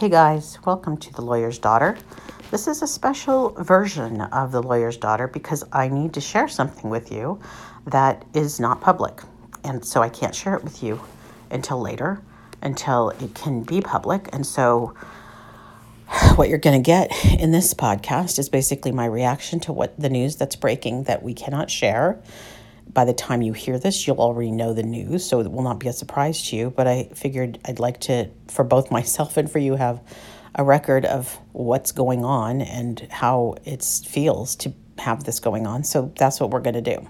Hey guys, welcome to The Lawyer's Daughter. This is a special version of The Lawyer's Daughter because I need to share something with you that is not public. And so I can't share it with you until later, until it can be public. And so what you're going to get in this podcast is basically my reaction to what the news that's breaking that we cannot share by the time you hear this, you'll already know the news, so it will not be a surprise to you. But I figured I'd like to, for both myself and for you, have a record of what's going on and how it feels to have this going on. So that's what we're going to do.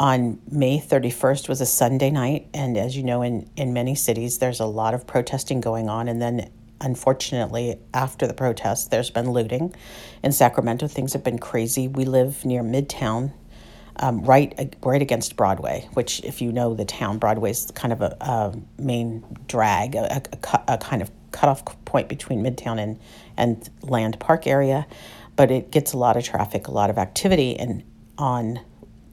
On May 31st was a Sunday night, and as you know, in, in many cities, there's a lot of protesting going on. And then, unfortunately, after the protests, there's been looting. In Sacramento, things have been crazy. We live near Midtown, um, right right against Broadway, which, if you know the town, Broadway is kind of a, a main drag, a, a, a, kind of cutoff point between Midtown and and Land Park area, but it gets a lot of traffic, a lot of activity, and on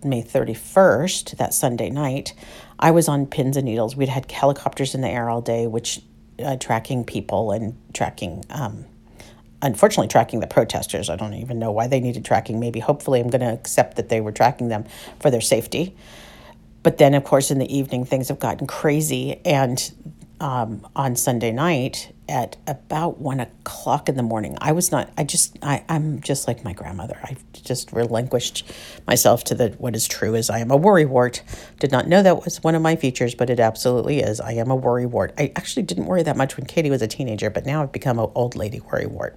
May 31st, that Sunday night, I was on pins and needles. We'd had helicopters in the air all day, which uh, tracking people and tracking um, unfortunately tracking the protesters. I don't even know why they needed tracking. Maybe hopefully I'm going to accept that they were tracking them for their safety. But then, of course, in the evening, things have gotten crazy. And um, on Sunday night, at about one o'clock in the morning. I was not, I just, I, I'm just like my grandmother. I just relinquished myself to the what is true is I am a worrywart. Did not know that was one of my features, but it absolutely is. I am a worrywart. I actually didn't worry that much when Katie was a teenager, but now I've become an old lady worrywart.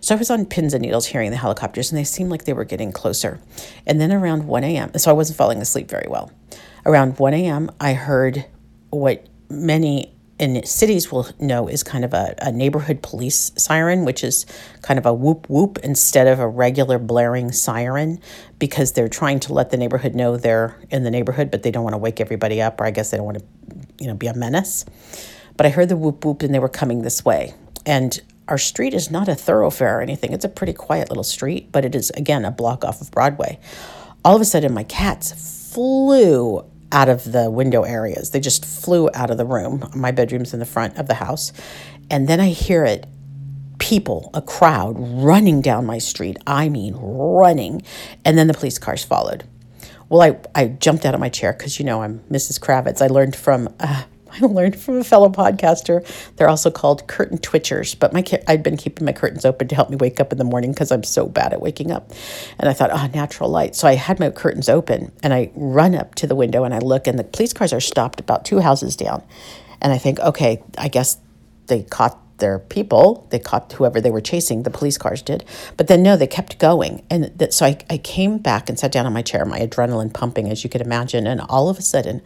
So I was on pins and needles hearing the helicopters, and they seemed like they were getting closer. And then around 1 a.m., so I wasn't falling asleep very well. Around 1 a.m., I heard what many in cities will know is kind of a, a neighborhood police siren, which is kind of a whoop whoop instead of a regular blaring siren because they're trying to let the neighborhood know they're in the neighborhood, but they don't want to wake everybody up, or I guess they don't want to, you know, be a menace. But I heard the whoop whoop and they were coming this way. And our street is not a thoroughfare or anything. It's a pretty quiet little street, but it is, again, a block off of Broadway. All of a sudden, my cats flew out of the window areas. They just flew out of the room. My bedroom's in the front of the house. And then I hear it people, a crowd running down my street. I mean, running. And then the police cars followed. Well, I, I jumped out of my chair because, you know, I'm Mrs. Kravitz. I learned from uh, I learned from a fellow podcaster. They're also called curtain twitchers, but my I'd been keeping my curtains open to help me wake up in the morning because I'm so bad at waking up. And I thought, oh, natural light. So I had my curtains open and I run up to the window and I look, and the police cars are stopped about two houses down. And I think, okay, I guess they caught their people. They caught whoever they were chasing, the police cars did. But then, no, they kept going. And so I, I came back and sat down on my chair, my adrenaline pumping, as you could imagine. And all of a sudden,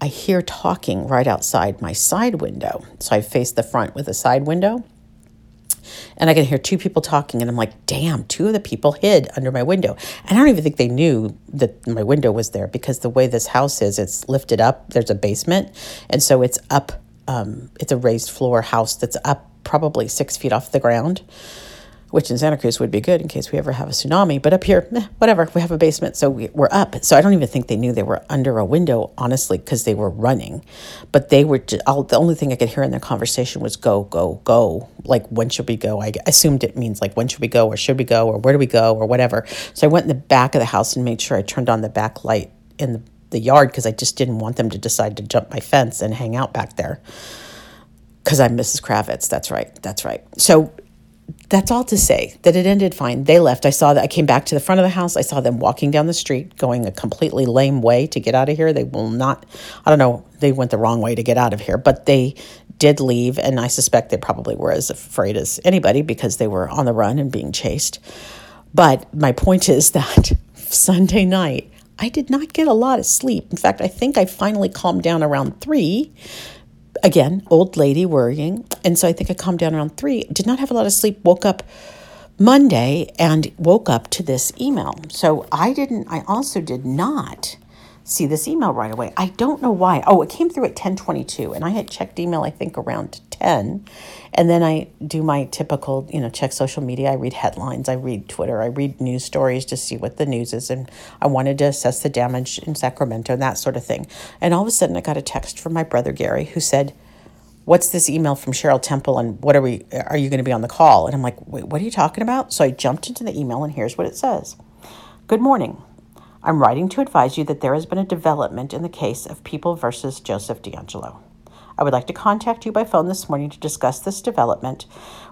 I hear talking right outside my side window. So I face the front with a side window. And I can hear two people talking, and I'm like, damn, two of the people hid under my window. And I don't even think they knew that my window was there because the way this house is, it's lifted up. There's a basement. And so it's up, um, it's a raised floor house that's up probably six feet off the ground which in Santa Cruz would be good in case we ever have a tsunami. But up here, whatever, we have a basement, so we, are up. So I don't even think they knew they were under a window, honestly, because they were running. But they were, all, the only thing I could hear in their conversation was go, go, go. Like, when should we go? I assumed it means like, when should we go, or should we go, or where do we go, or whatever. So I went in the back of the house and made sure I turned on the back light in the, the yard because I just didn't want them to decide to jump my fence and hang out back there because I'm Mrs. Kravitz. That's right. That's right. So that's all to say that it ended fine. They left. I saw that I came back to the front of the house. I saw them walking down the street, going a completely lame way to get out of here. They will not, I don't know, they went the wrong way to get out of here, but they did leave. And I suspect they probably were as afraid as anybody because they were on the run and being chased. But my point is that Sunday night, I did not get a lot of sleep. In fact, I think I finally calmed down around three again, old lady worrying. And so I think I calmed down around three, did not have a lot of sleep, woke up Monday and woke up to this email. So I didn't, I also did not see this email right away. I don't know why. Oh, it came through at 1022 and I had checked email, I think around 10. And then I do my typical, you know, check social media. I read headlines, I read Twitter, I read news stories to see what the news is. And I wanted to assess the damage in Sacramento and that sort of thing. And all of a sudden I got a text from my brother Gary who said, what's this email from Cheryl Temple and what are we are you going to be on the call? And I'm like, wait, what are you talking about? So I jumped into the email and here's what it says. Good morning. I'm writing to advise you that there has been a development in the case of People versus Joseph DeAngelo. I would like to contact you by phone this morning to discuss this development.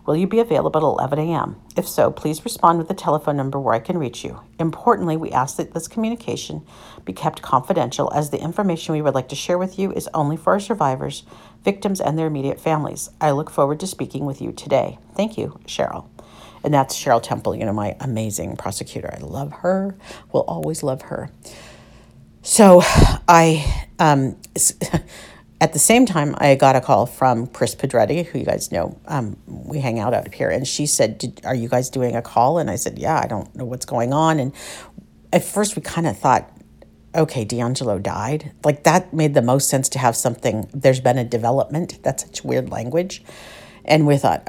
Will you be available at 11 a.m.? If so, please respond with the telephone number where I can reach you. Importantly, we ask that this communication be kept confidential as the information we would like to share with you is only for our survivors, victims, and their immediate families. I look forward to speaking with you today. Thank you, Cheryl. And that's Cheryl Temple, you know, my amazing prosecutor. I love her, will always love her. So I, um, At the same time, I got a call from Chris Pedretti, who you guys know. Um, we hang out out here, and she said, "Are you guys doing a call?" And I said, "Yeah, I don't know what's going on." And at first, we kind of thought, "Okay, DeAngelo died." Like that made the most sense to have something. There's been a development. That's such weird language. And we thought,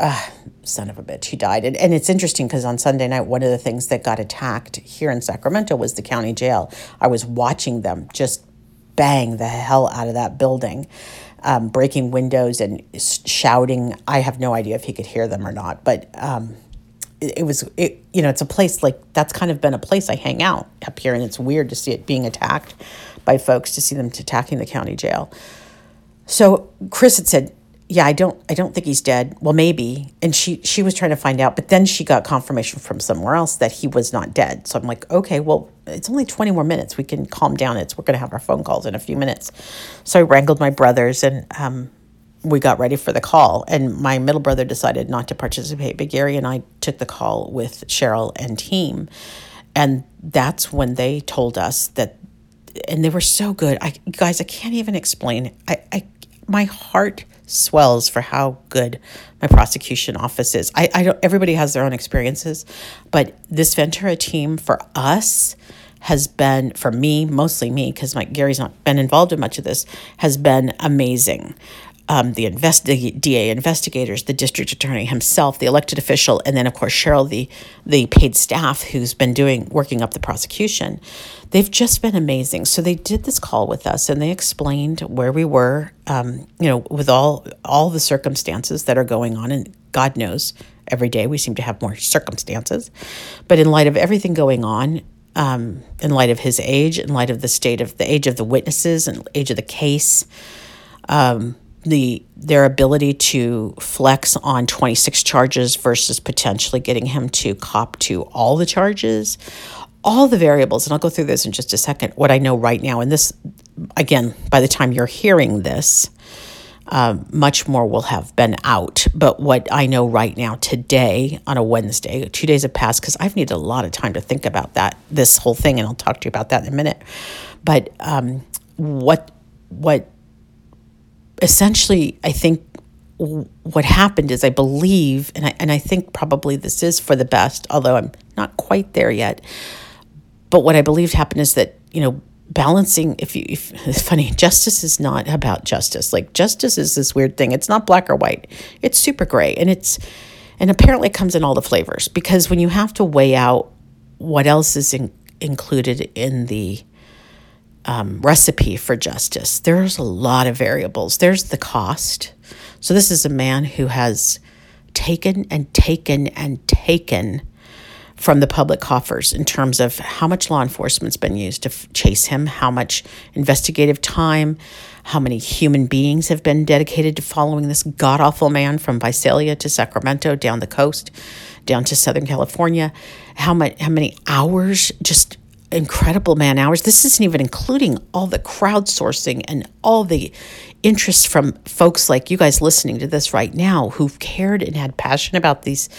son of a bitch, he died. And, and it's interesting because on Sunday night, one of the things that got attacked here in Sacramento was the county jail. I was watching them just bang the hell out of that building, um, breaking windows and shouting. I have no idea if he could hear them or not, but um, it, it, was, it, you know, it's a place like that's kind of been a place I hang out up here, and it's weird to see it being attacked by folks, to see them attacking the county jail. So Chris had said, yeah, I don't I don't think he's dead. Well, maybe. And she she was trying to find out, but then she got confirmation from somewhere else that he was not dead. So I'm like, okay, well, it's only 20 more minutes. We can calm down. It's we're going to have our phone calls in a few minutes. So I wrangled my brothers and um, we got ready for the call. And my middle brother decided not to participate, but Gary and I took the call with Cheryl and team. And that's when they told us that and they were so good. I guys, I can't even explain. I, I my heart swells for how good my prosecution office is. I, I don't everybody has their own experiences, but this Ventura team for us has been for me, mostly me, because my Gary's not been involved in much of this, has been amazing um, the invest- DA investigators, the district attorney himself, the elected official, and then of course Cheryl, the the paid staff who's been doing working up the prosecution. They've just been amazing. So they did this call with us, and they explained where we were, um, you know, with all all the circumstances that are going on, and God knows every day we seem to have more circumstances, but in light of everything going on. Um, in light of his age, in light of the state of the age of the witnesses and age of the case, um, the their ability to flex on 26 charges versus potentially getting him to cop to all the charges all the variables and i'll go through this in just a second what i know right now and this again by the time you're hearing this uh, much more will have been out but what i know right now today on a wednesday two days have passed because i've needed a lot of time to think about that this whole thing and i'll talk to you about that in a minute. But um, what what essentially, I think what happened is I believe, and I, and I think probably this is for the best, although I'm not quite there yet. But what I believe happened is that, you know, balancing if you if it's funny justice is not about justice like justice is this weird thing it's not black or white it's super gray and it's and apparently it comes in all the flavors because when you have to weigh out what else is in, included in the um, recipe for justice. There's a lot of variables. There's the cost. So, this is a man who has taken and taken and taken from the public coffers in terms of how much law enforcement's been used to f- chase him, how much investigative time, how many human beings have been dedicated to following this god awful man from Visalia to Sacramento down the coast, down to Southern California, how much how many hours just incredible man hours. This isn't even including all the crowdsourcing and all the interest from folks like you guys listening to this right now who've cared and had passion about these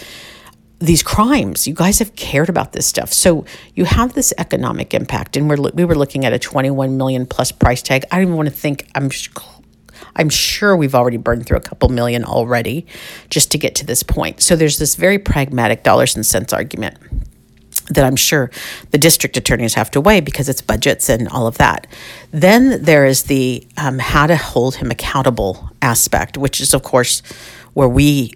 these crimes. You guys have cared about this stuff. So you have this economic impact and we're we were looking at a 21 million plus price tag. I don't even want to think I'm I'm sure we've already burned through a couple million already just to get to this point. So there's this very pragmatic dollars and cents argument that I'm sure the district attorneys have to weigh because it's budgets and all of that. Then there is the um, how to hold him accountable aspect, which is, of course, where we,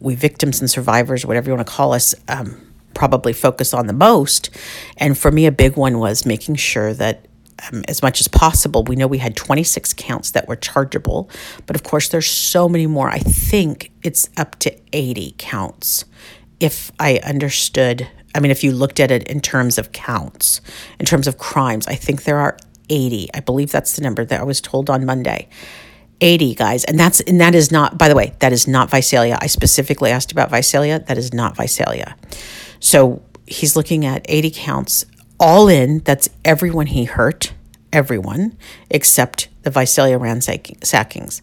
we victims and survivors, whatever you want to call us, um, probably focus on the most. And for me, a big one was making sure that um, as much as possible. We know we had 26 counts that were chargeable, but of course, there's so many more. I think it's up to 80 counts. If I understood, I mean, if you looked at it in terms of counts, in terms of crimes, I think there are 80. I believe that's the number that I was told on Monday. 80 guys and that's and that is not by the way that is not Visalia. I specifically asked about Visalia. That is not Visalia. So he's looking at 80 counts all in. That's everyone he hurt, everyone except the Visalia ransackings.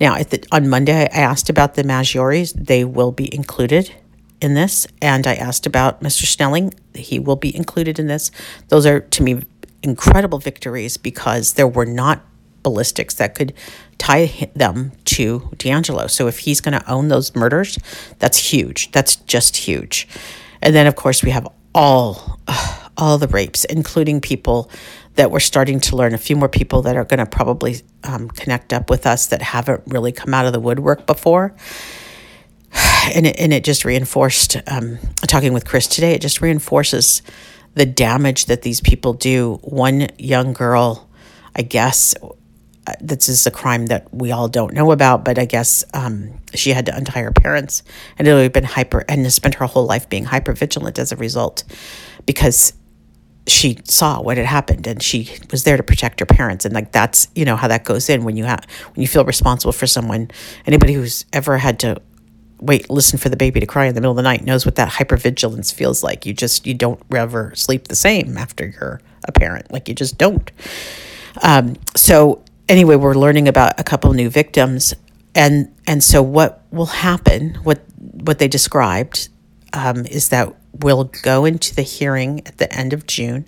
Now, the, on Monday, I asked about the Maggiores. They will be included in this. And I asked about Mr. Snelling. He will be included in this. Those are, to me, incredible victories because there were not ballistics that could tie them to DeAngelo. So if he's going to own those murders, that's huge. That's just huge. And then, of course, we have all all the rapes, including people that we're starting to learn. A few more people that are going to probably um, connect up with us that haven't really come out of the woodwork before. And it, and it just reinforced, um, talking with Chris today, it just reinforces the damage that these people do. One young girl, I guess, uh, this is a crime that we all don't know about, but I guess um, she had to untie her parents and it had been hyper and spent her whole life being hyper vigilant as a result because she saw what had happened and she was there to protect her parents and like that's you know how that goes in when you have when you feel responsible for someone anybody who's ever had to wait listen for the baby to cry in the middle of the night knows what that hypervigilance feels like you just you don't ever sleep the same after you're a parent like you just don't um, so anyway, we're learning about a couple new victims, and and so what will happen? What what they described um, is that we'll go into the hearing at the end of June,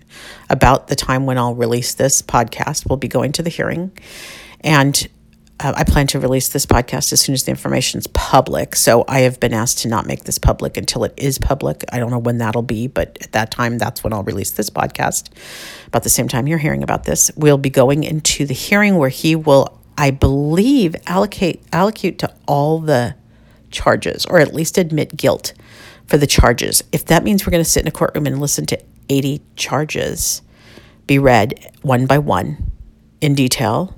about the time when I'll release this podcast. We'll be going to the hearing, and uh, I plan to release this podcast as soon as the information is public. So I have been asked to not make this public until it is public. I don't know when that'll be, but at that time, that's when I'll release this podcast. About the same time you're hearing about this, we'll be going into the hearing where he will, I believe, allocate allocate to all the charges, or at least admit guilt for the charges. If that means we're going to sit in a courtroom and listen to 80 charges be read one by one in detail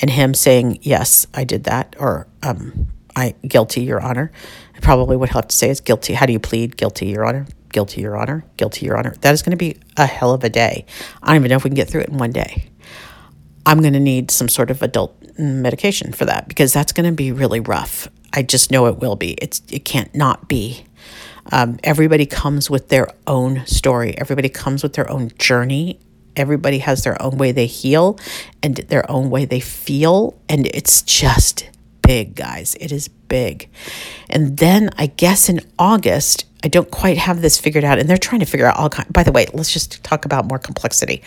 and him saying, Yes, I did that, or um, I guilty, Your Honor. I probably would have to say is guilty. How do you plead? Guilty, Your Honor. Guilty, Your Honor. Guilty, Your Honor. That is going to be a hell of a day. I don't even know if we can get through it in one day. I'm going to need some sort of adult medication for that because that's going to be really rough. I just know it will be. It's it can't not be. Um, everybody comes with their own story. Everybody comes with their own journey, everybody has their own way they heal and their own way they feel. And it's just big, guys. It is big. And then I guess in August, I don't quite have this figured out. And they're trying to figure out all kind. By the way, let's just talk about more complexity.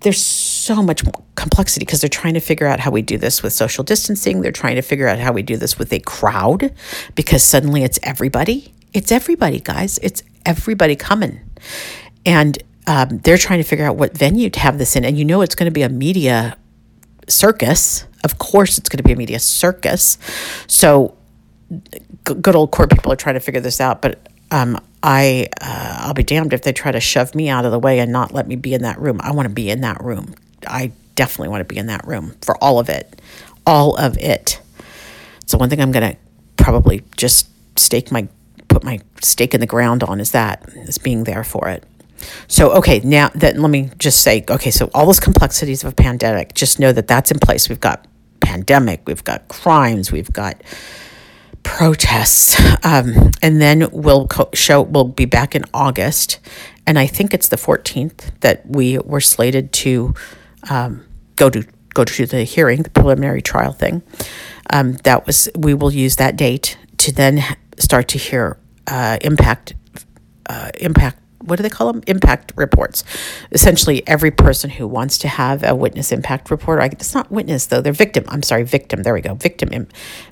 There's so much complexity because they're trying to figure out how we do this with social distancing. They're trying to figure out how we do this with a crowd because suddenly it's everybody. It's everybody, guys. It's everybody coming. And um, they're trying to figure out what venue to have this in. And you know, it's going to be a media circus. Of course, it's going to be a media circus. So, good old court people are trying to figure this out. But um, I, uh, I'll be damned if they try to shove me out of the way and not let me be in that room. I want to be in that room. I definitely want to be in that room for all of it, all of it. So one thing I'm going to probably just stake my put my stake in the ground on is that is being there for it. So, okay, now that let me just say, okay, so all those complexities of a pandemic, just know that that's in place. We've got pandemic, we've got crimes, we've got protests, um, and then we'll co- show we'll be back in August, and I think it's the 14th that we were slated to um, go to go to the hearing, the preliminary trial thing. Um, that was we will use that date to then start to hear uh, impact uh, impact what do they call them? Impact reports. Essentially, every person who wants to have a witness impact report, I, it's not witness though, they're victim. I'm sorry, victim. There we go. Victim,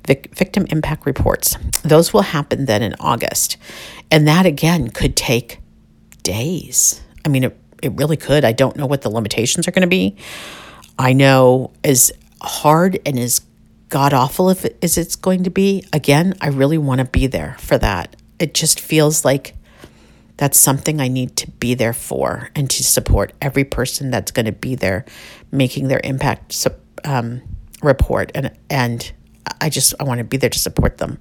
vic, victim impact reports. Those will happen then in August. And that again could take days. I mean, it, it really could. I don't know what the limitations are going to be. I know as hard and as god awful if it, as it's going to be, again, I really want to be there for that. It just feels like That's something I need to be there for and to support every person that's going to be there making their impact um, report. And, and I just, I want to be there to support them.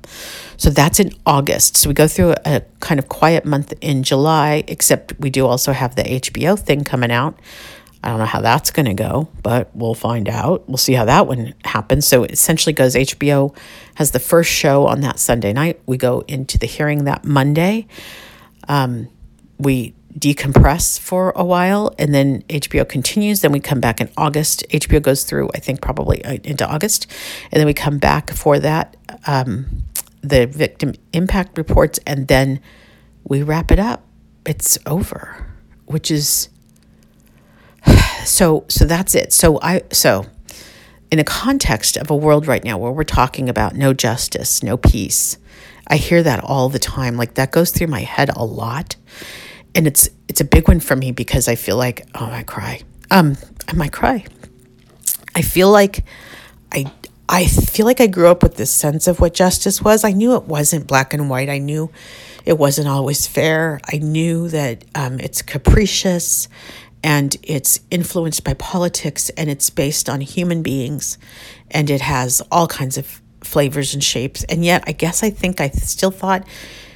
So that's in August. So we go through a kind of quiet month in July, except we do also have the HBO thing coming out. I don't know how that's going to go, but we'll find out. We'll see how that one happens. So it essentially goes HBO has the first show on that Sunday night. We go into the hearing that Monday. Um, we decompress for a while and then HBO continues. Then we come back in August. HBO goes through, I think, probably uh, into August. And then we come back for that, um, the victim impact reports, and then we wrap it up. It's over, which is so so that's it. So I so in a context of a world right now where we're talking about no justice, no peace, I hear that all the time. Like that goes through my head a lot. And it's it's a big one for me because I feel like, oh I cry. Um, I might cry. I feel like I I feel like I grew up with this sense of what justice was. I knew it wasn't black and white. I knew it wasn't always fair. I knew that um, it's capricious and it's influenced by politics and it's based on human beings and it has all kinds of flavors and shapes and yet i guess i think i still thought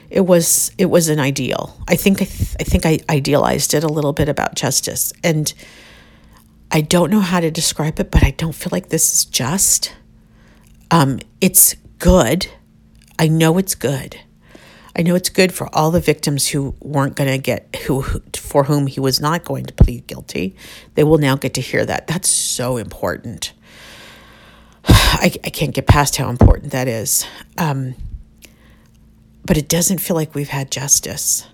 it was it was an ideal i think i, th- I think i idealized it a little bit about justice and i don't know how to describe it but i don't feel like this is just um, it's good i know it's good I know it's good for all the victims who weren't going to get who, who for whom he was not going to plead guilty. They will now get to hear that. That's so important. I, I can't get past how important that is. Um, but it doesn't feel like we've had justice.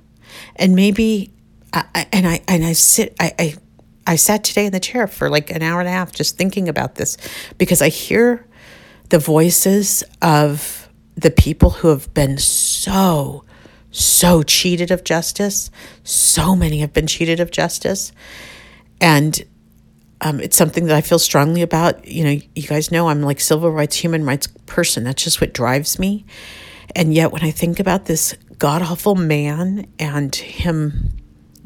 And maybe, I, I, and I and I sit I, I I sat today in the chair for like an hour and a half just thinking about this because I hear the voices of the people who have been so, so cheated of justice. So many have been cheated of justice. And um, it's something that I feel strongly about. You know, you guys know I'm like civil rights, human rights person. That's just what drives me. And yet, when I think about this god awful man and him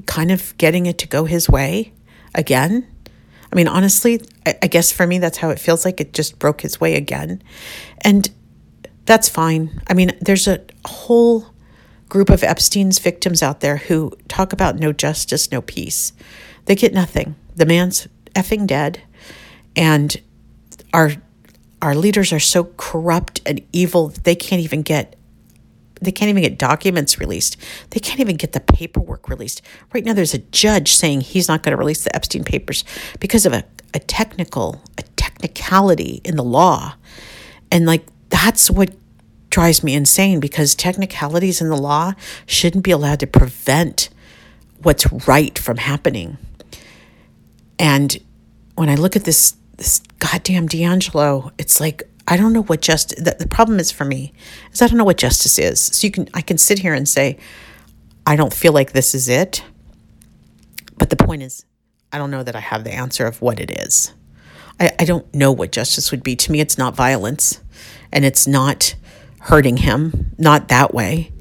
kind of getting it to go his way again, I mean, honestly, I, I guess for me, that's how it feels like it just broke his way again. And that's fine. I mean, there's a whole group of Epstein's victims out there who talk about no justice, no peace. They get nothing. The man's effing dead, and our our leaders are so corrupt and evil they can't even get they can't even get documents released. They can't even get the paperwork released. Right now there's a judge saying he's not going to release the Epstein papers because of a, a technical a technicality in the law. And like that's what drives me insane because technicalities in the law shouldn't be allowed to prevent what's right from happening. And when I look at this this goddamn DeAngelo, it's like I don't know what justice. The, the problem is for me is I don't know what justice is. So you can I can sit here and say I don't feel like this is it, but the point is I don't know that I have the answer of what it is. I, I don't know what justice would be. To me, it's not violence, and it's not hurting him, not that way.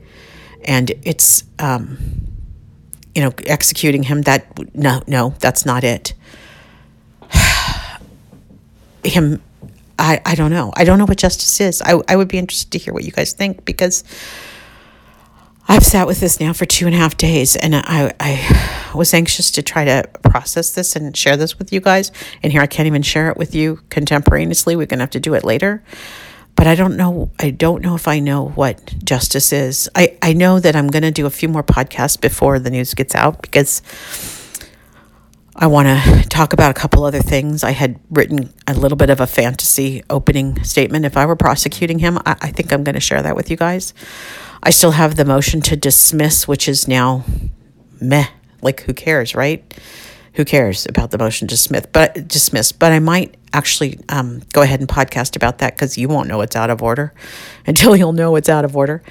And it's, um, you know, executing him. That no, no, that's not it. him, I, I don't know. I don't know what justice is. I, I would be interested to hear what you guys think because I've sat with this now for two and a half days, and I, I was anxious to try to process this and share this with you guys. And here I can't even share it with you contemporaneously. We're going to have to do it later but I don't know. I don't know if I know what justice is. I, I know that I'm to do a few more podcasts before the news gets out because I want to talk about a couple other things. I had written a little bit of a fantasy opening statement. If I were prosecuting him, I, I think I'm going to share that with you guys. I still have the motion to dismiss, which is now meh. Like, who cares, right? Who cares about the motion to dismiss? But dismiss. But I might actually um, go ahead and podcast about that because you won't know it's out of order until you'll know it's out of order,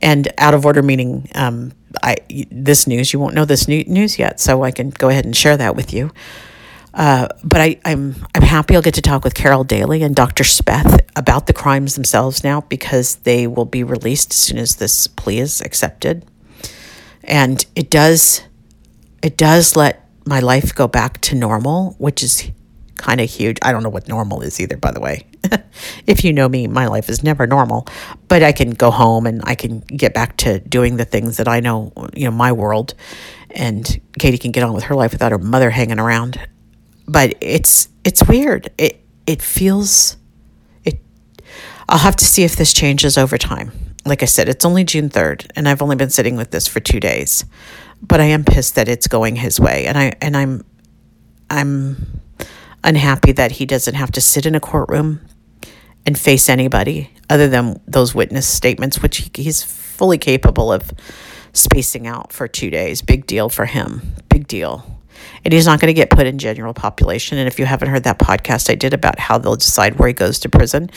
and out of order meaning um, I this news you won't know this new, news yet, so I can go ahead and share that with you. Uh, but I, I'm I'm happy I'll get to talk with Carol Daly and Dr. Speth about the crimes themselves now because they will be released as soon as this plea is accepted And it does it does let my life go back to normal, which is kind of huge. I don't know what normal is either, by the way. if you know me, my life is never normal, but I can go home and I can get back to doing the things that I know, you know, my world. And Katie can get on with her life without her mother hanging around. But it's it's weird. It it feels it I'll have to see if this changes over time. Like I said, it's only June 3rd and I've only been sitting with this for 2 days. But I am pissed that it's going his way and I and I'm I'm unhappy that he doesn't have to sit in a courtroom and face anybody other than those witness statements, which he, he's fully capable of spacing out for two days. Big deal for him. Big deal. And he's not going to get put in general population. And if you haven't heard that podcast I did about how they'll decide where he goes to prison,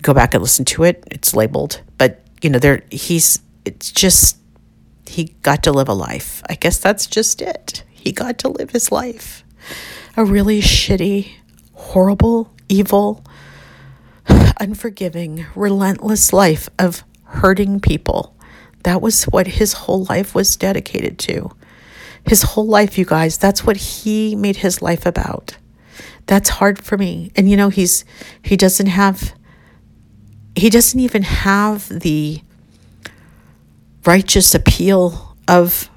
go back and listen to it. It's labeled. But, you know, there he's it's just he got to live a life. I guess that's just it. He got to live his life a really shitty, horrible, evil, unforgiving, relentless life of hurting people. That was what his whole life was dedicated to. His whole life, you guys, that's what he made his life about. That's hard for me. And you know, he's he doesn't have he doesn't even have the righteous appeal of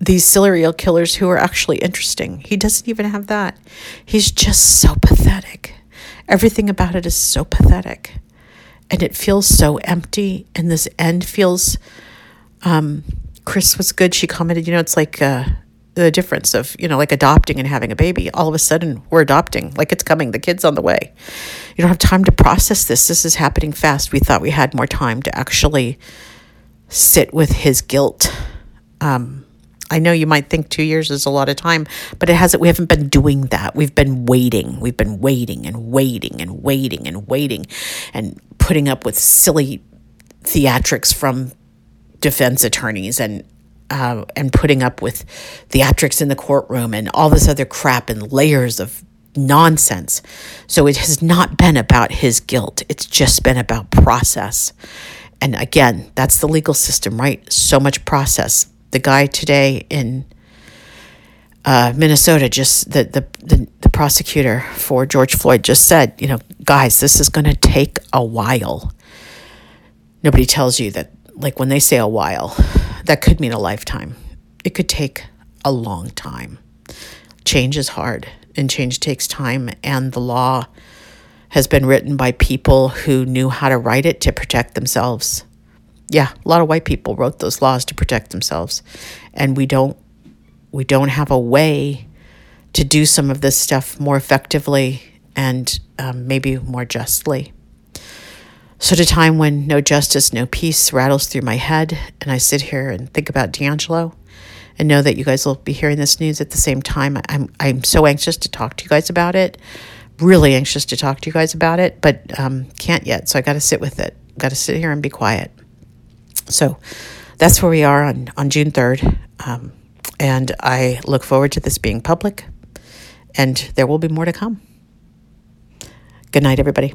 these serial killers who are actually interesting. He doesn't even have that. He's just so pathetic. Everything about it is so pathetic. And it feels so empty. And this end feels. Um, Chris was good. She commented, you know, it's like uh, the difference of, you know, like adopting and having a baby. All of a sudden, we're adopting, like it's coming, the kid's on the way. You don't have time to process this. This is happening fast. We thought we had more time to actually sit with his guilt. Um, I know you might think two years is a lot of time, but it hasn't. We haven't been doing that. We've been waiting. We've been waiting and waiting and waiting and waiting, and putting up with silly theatrics from defense attorneys and uh, and putting up with theatrics in the courtroom and all this other crap and layers of nonsense. So it has not been about his guilt. It's just been about process. And again, that's the legal system, right? So much process the guy today in uh, Minnesota just the, the, the the prosecutor for George Floyd just said, you know, guys, this is going to take a while. Nobody tells you that, like when they say a while, that could mean a lifetime. It could take a long time. Change is hard, and change takes time, and the law has been written by people who knew how to write it to protect themselves yeah, a lot of white people wrote those laws to protect themselves, and we don't we don't have a way to do some of this stuff more effectively and um, maybe more justly. So, at a time when no justice, no peace rattles through my head, and I sit here and think about DeAngelo, and know that you guys will be hearing this news at the same time, I'm I'm so anxious to talk to you guys about it. Really anxious to talk to you guys about it, but um, can't yet. So I got to sit with it. Got to sit here and be quiet. So that's where we are on, on June 3rd. Um, and I look forward to this being public, and there will be more to come. Good night, everybody.